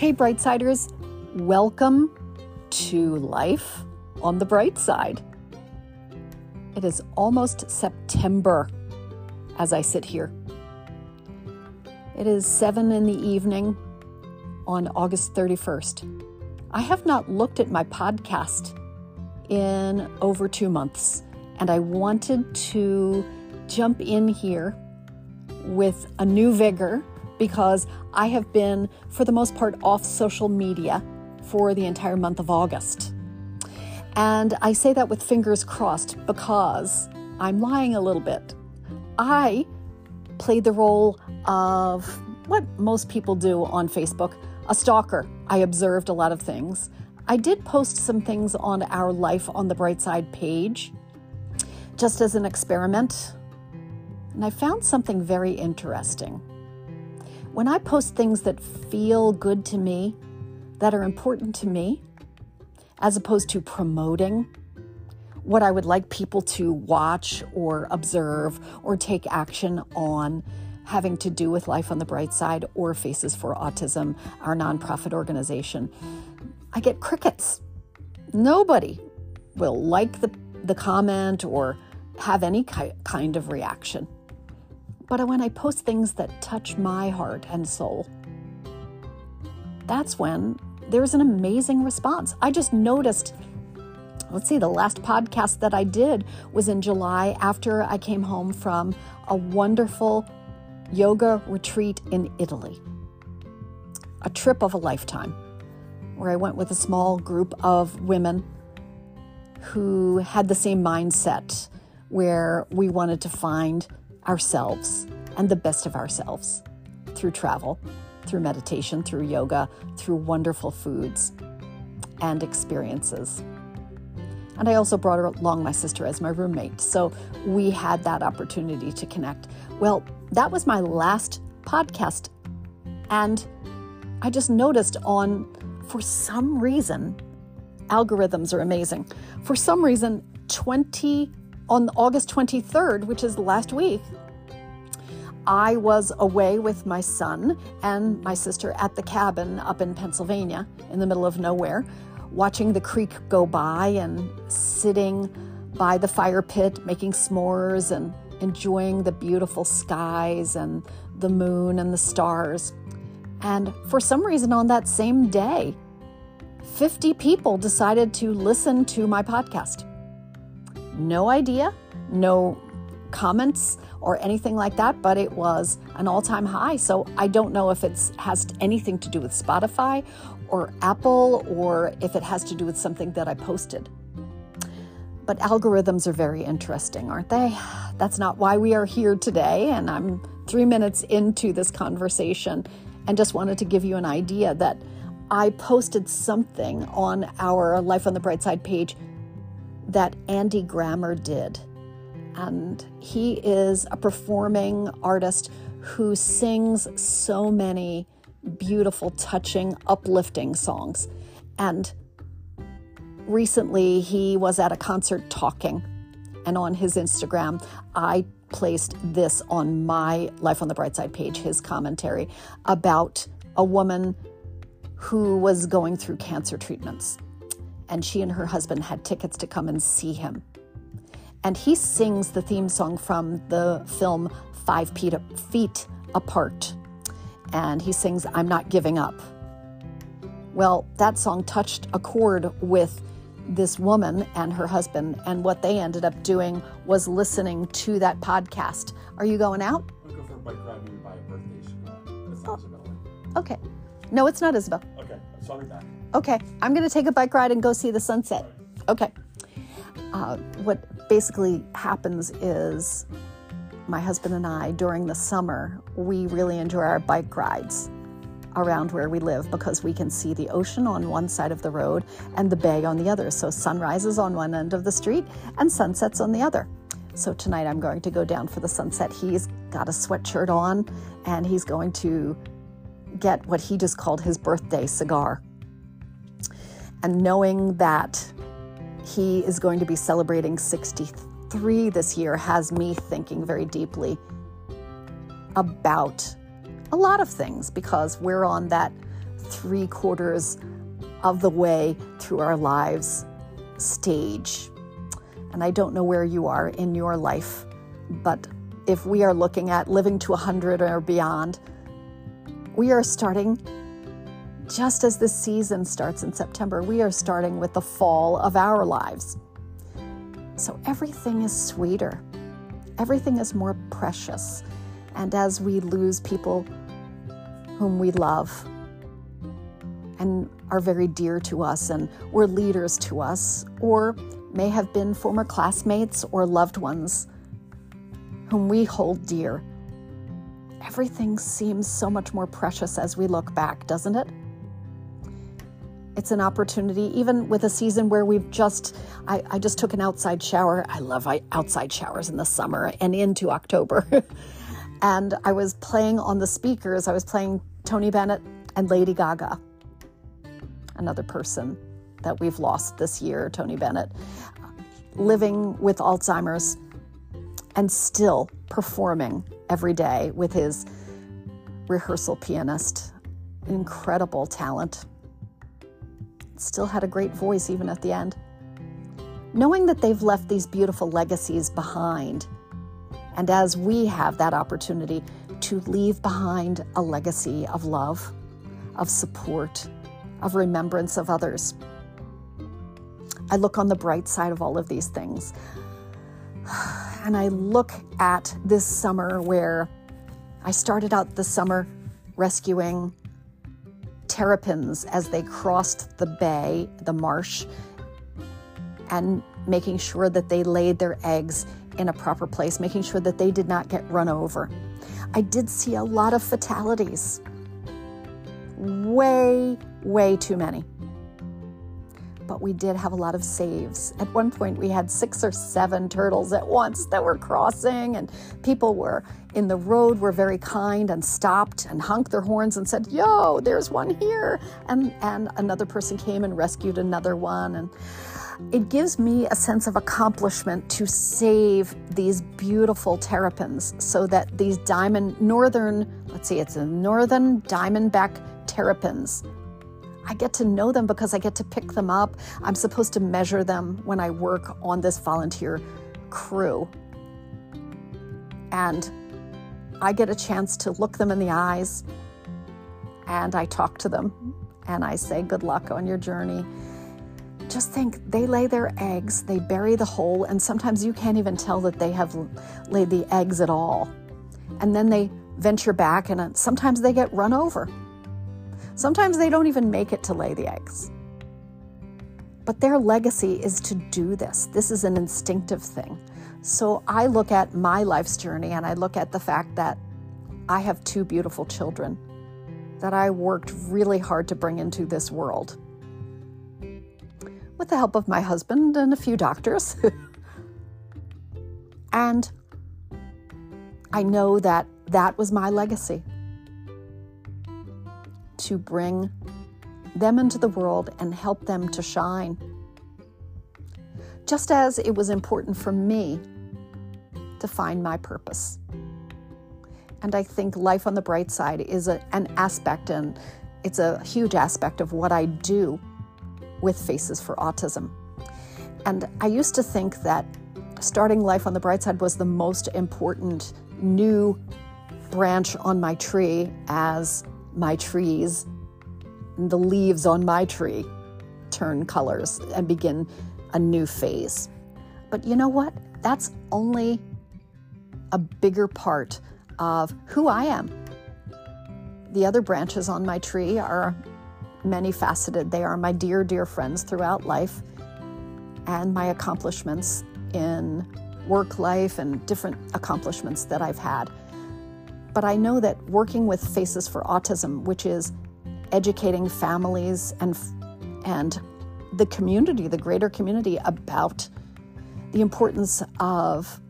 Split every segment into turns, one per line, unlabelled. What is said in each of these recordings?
Hey, Brightsiders, welcome to life on the bright side. It is almost September as I sit here. It is 7 in the evening on August 31st. I have not looked at my podcast in over two months, and I wanted to jump in here with a new vigor because I have been, for the most part, off social media for the entire month of August. And I say that with fingers crossed because I'm lying a little bit. I played the role of what most people do on Facebook a stalker. I observed a lot of things. I did post some things on our Life on the Bright Side page just as an experiment. And I found something very interesting. When I post things that feel good to me, that are important to me, as opposed to promoting what I would like people to watch or observe or take action on having to do with Life on the Bright Side or Faces for Autism, our nonprofit organization, I get crickets. Nobody will like the, the comment or have any ki- kind of reaction. But when I post things that touch my heart and soul, that's when there's an amazing response. I just noticed, let's see, the last podcast that I did was in July after I came home from a wonderful yoga retreat in Italy. A trip of a lifetime where I went with a small group of women who had the same mindset, where we wanted to find ourselves and the best of ourselves through travel, through meditation, through yoga, through wonderful foods and experiences. And I also brought along my sister as my roommate. So we had that opportunity to connect. Well, that was my last podcast. And I just noticed on, for some reason, algorithms are amazing. For some reason, 20 on August 23rd, which is last week, I was away with my son and my sister at the cabin up in Pennsylvania in the middle of nowhere, watching the creek go by and sitting by the fire pit, making s'mores and enjoying the beautiful skies and the moon and the stars. And for some reason, on that same day, 50 people decided to listen to my podcast. No idea, no comments or anything like that, but it was an all time high. So I don't know if it has anything to do with Spotify or Apple or if it has to do with something that I posted. But algorithms are very interesting, aren't they? That's not why we are here today. And I'm three minutes into this conversation and just wanted to give you an idea that I posted something on our Life on the Bright Side page that Andy Grammer did and he is a performing artist who sings so many beautiful, touching, uplifting songs. And recently he was at a concert talking, and on his Instagram, I placed this on my Life on the Bright Side page, his commentary about a woman who was going through cancer treatments. And she and her husband had tickets to come and see him and he sings the theme song from the film Five Feet Apart. And he sings, I'm Not Giving Up. Well, that song touched a chord with this woman and her husband, and what they ended up doing was listening to that podcast. Are you going out?
I'll go for a bike ride and buy a birthday cigar. That's not Isabella.
Okay. No, it's not Isabel.
Okay, so I'll be back.
Okay, I'm going to take a bike ride and go see the sunset. Okay. Uh, what basically happens is my husband and I, during the summer, we really enjoy our bike rides around where we live because we can see the ocean on one side of the road and the bay on the other. So sunrises on one end of the street and sunsets on the other. So tonight I'm going to go down for the sunset. He's got a sweatshirt on and he's going to get what he just called his birthday cigar. And knowing that he is going to be celebrating 63 this year has me thinking very deeply about a lot of things because we're on that three quarters of the way through our lives stage. And I don't know where you are in your life, but if we are looking at living to 100 or beyond, we are starting just as the season starts in September. We are starting with the fall of our lives. So everything is sweeter, everything is more precious. And as we lose people whom we love and are very dear to us and were leaders to us, or may have been former classmates or loved ones whom we hold dear. Everything seems so much more precious as we look back, doesn't it? It's an opportunity, even with a season where we've just, I, I just took an outside shower. I love outside showers in the summer and into October. and I was playing on the speakers, I was playing Tony Bennett and Lady Gaga, another person that we've lost this year, Tony Bennett, living with Alzheimer's and still performing every day with his rehearsal pianist. Incredible talent. Still had a great voice even at the end. Knowing that they've left these beautiful legacies behind, and as we have that opportunity to leave behind a legacy of love, of support, of remembrance of others. I look on the bright side of all of these things. And I look at this summer where I started out the summer rescuing terrapins as they crossed the bay, the marsh, and making sure that they laid their eggs in a proper place, making sure that they did not get run over. I did see a lot of fatalities. Way, way too many but we did have a lot of saves. At one point, we had six or seven turtles at once that were crossing, and people were in the road were very kind and stopped and honked their horns and said, "Yo, there's one here!" And and another person came and rescued another one, and it gives me a sense of accomplishment to save these beautiful terrapins so that these diamond northern let's see it's a northern diamondback terrapins I get to know them because I get to pick them up. I'm supposed to measure them when I work on this volunteer crew. And I get a chance to look them in the eyes and I talk to them and I say, Good luck on your journey. Just think they lay their eggs, they bury the hole, and sometimes you can't even tell that they have laid the eggs at all. And then they venture back, and uh, sometimes they get run over. Sometimes they don't even make it to lay the eggs. But their legacy is to do this. This is an instinctive thing. So I look at my life's journey and I look at the fact that I have two beautiful children that I worked really hard to bring into this world. With the help of my husband and a few doctors. and I know that that was my legacy to bring them into the world and help them to shine. Just as it was important for me to find my purpose. And I think life on the bright side is a, an aspect, and it's a huge aspect of what I do with Faces for Autism. And I used to think that starting life on the bright side was the most important new branch on my tree as my trees, and the leaves on my tree turn colors and begin a new phase. But you know what? That's only a bigger part of who I am. The other branches on my tree are many faceted. They are my dear, dear friends throughout life and my accomplishments in work life and different accomplishments that I've had. But I know that working with Faces for Autism, which is educating families and and the community, the greater community about the importance of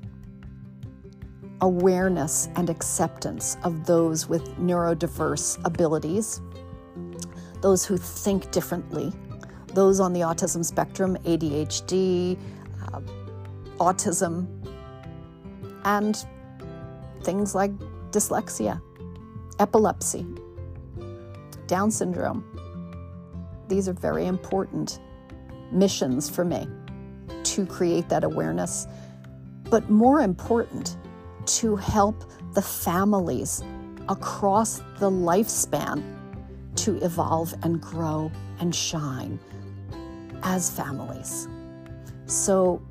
awareness and acceptance of those with neurodiverse abilities, those who think differently, those on the autism spectrum, ADHD, uh, autism, and things like dyslexia, epilepsy, Down syndrome. These are very important missions for me to create that awareness, but more important, to help the families across the lifespan to evolve and grow and shine as families. So,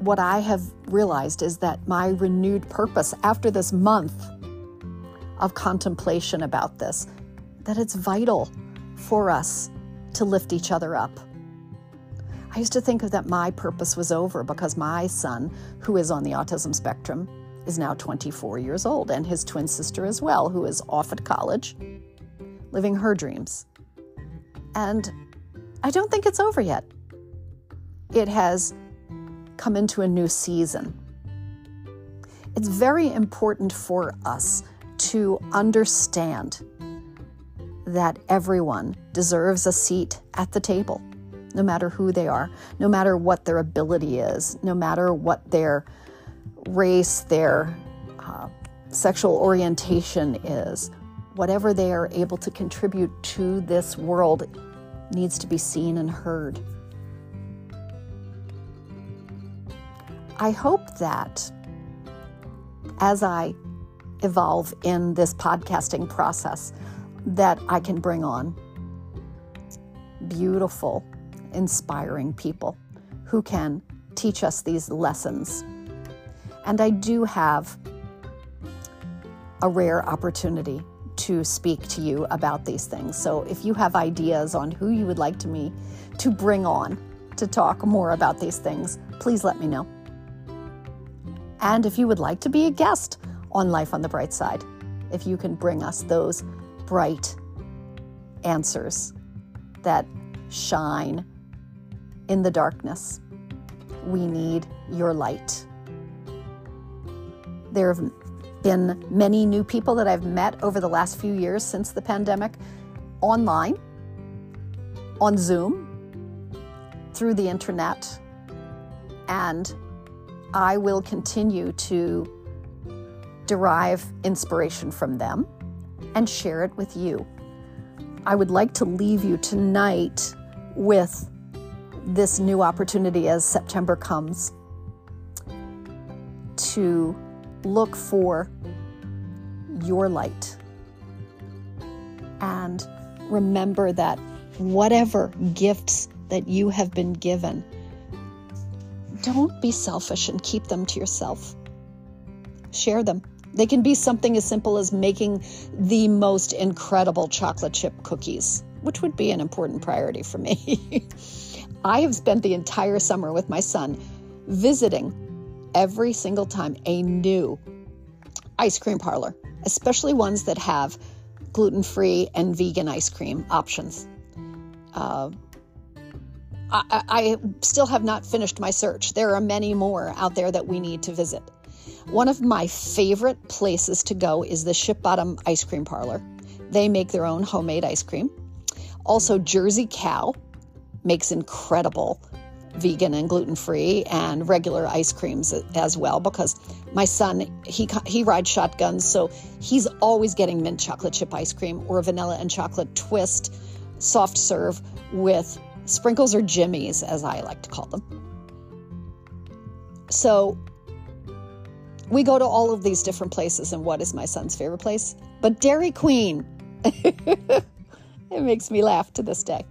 what I have realized is that my renewed purpose after this month of contemplation about this, that it's vital for us to lift each other up. I used to think that my purpose was over because my son, who is on the autism spectrum, is now 24 years old, and his twin sister as well, who is off at college, living her dreams. And I don't think it's over yet. It has come into a new season. It's very important for us to understand that everyone deserves a seat at the table, no matter who they are, no matter what their ability is, no matter what their race, their uh, sexual orientation is, whatever they are able to contribute to this world needs to be seen and heard. I hope that as I evolve in this podcasting process, that I can bring on beautiful, inspiring people who can teach us these lessons. And I do have a rare opportunity to speak to you about these things. So if you have ideas on who you would like to me to bring on to talk more about these things, please let me know. And if you would like to be a guest on Life on the Bright Side, if you can bring us those bright answers that shine in the darkness. We need your light. There have been many new people that I've met over the last few years since the pandemic online, on Zoom, through the internet, and I will continue to derive inspiration from them and share it with you. I would like to leave you tonight with this new opportunity as September comes to look for your light. And remember that whatever gifts that you have been given, don't be selfish and keep them to yourself. Share them. They can be something as simple as making the most incredible chocolate chip cookies, which would be an important priority for me. I have spent the entire summer with my son visiting every single time a new ice cream parlor, especially ones that have gluten free and vegan ice cream options. Uh, I, I still have not finished my search. There are many more out there that we need to visit. One of my favorite places to go is the Ship Bottom Ice Cream Parlor. They make their own homemade ice cream. Also, Jersey Cow makes incredible vegan and gluten free and regular ice creams as well because my son he he rides shotguns so he's always getting mint chocolate chip ice cream or vanilla and chocolate twist soft serve with sprinkles or jimmies as I like to call them. So we go to all of these different places, and what is my son's favorite place? But Dairy Queen. it makes me laugh to this day.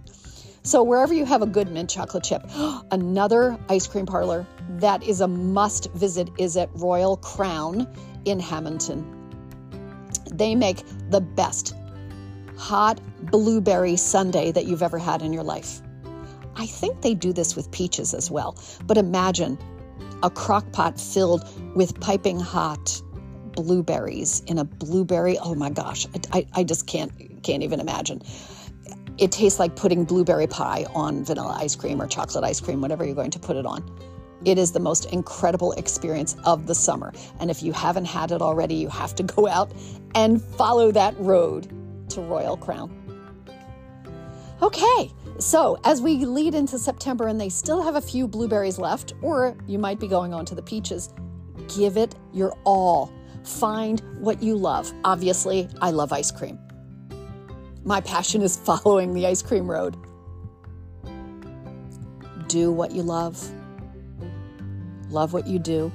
So, wherever you have a good mint chocolate chip, another ice cream parlor that is a must visit is at Royal Crown in Hamilton. They make the best hot blueberry sundae that you've ever had in your life. I think they do this with peaches as well. But imagine a crock pot filled with piping hot blueberries in a blueberry. Oh my gosh, I, I just can't can't even imagine. It tastes like putting blueberry pie on vanilla ice cream or chocolate ice cream, whatever you're going to put it on. It is the most incredible experience of the summer. And if you haven't had it already, you have to go out and follow that road to Royal Crown. Okay, so, as we lead into September and they still have a few blueberries left, or you might be going on to the peaches, give it your all. Find what you love. Obviously, I love ice cream. My passion is following the ice cream road. Do what you love, love what you do,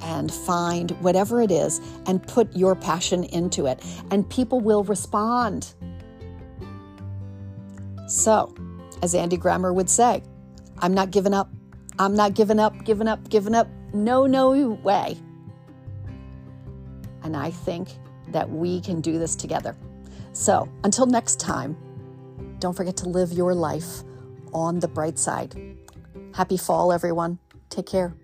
and find whatever it is and put your passion into it, and people will respond. So, as Andy Grammer would say, I'm not giving up. I'm not giving up, giving up, giving up. No, no way. And I think that we can do this together. So until next time, don't forget to live your life on the bright side. Happy fall, everyone. Take care.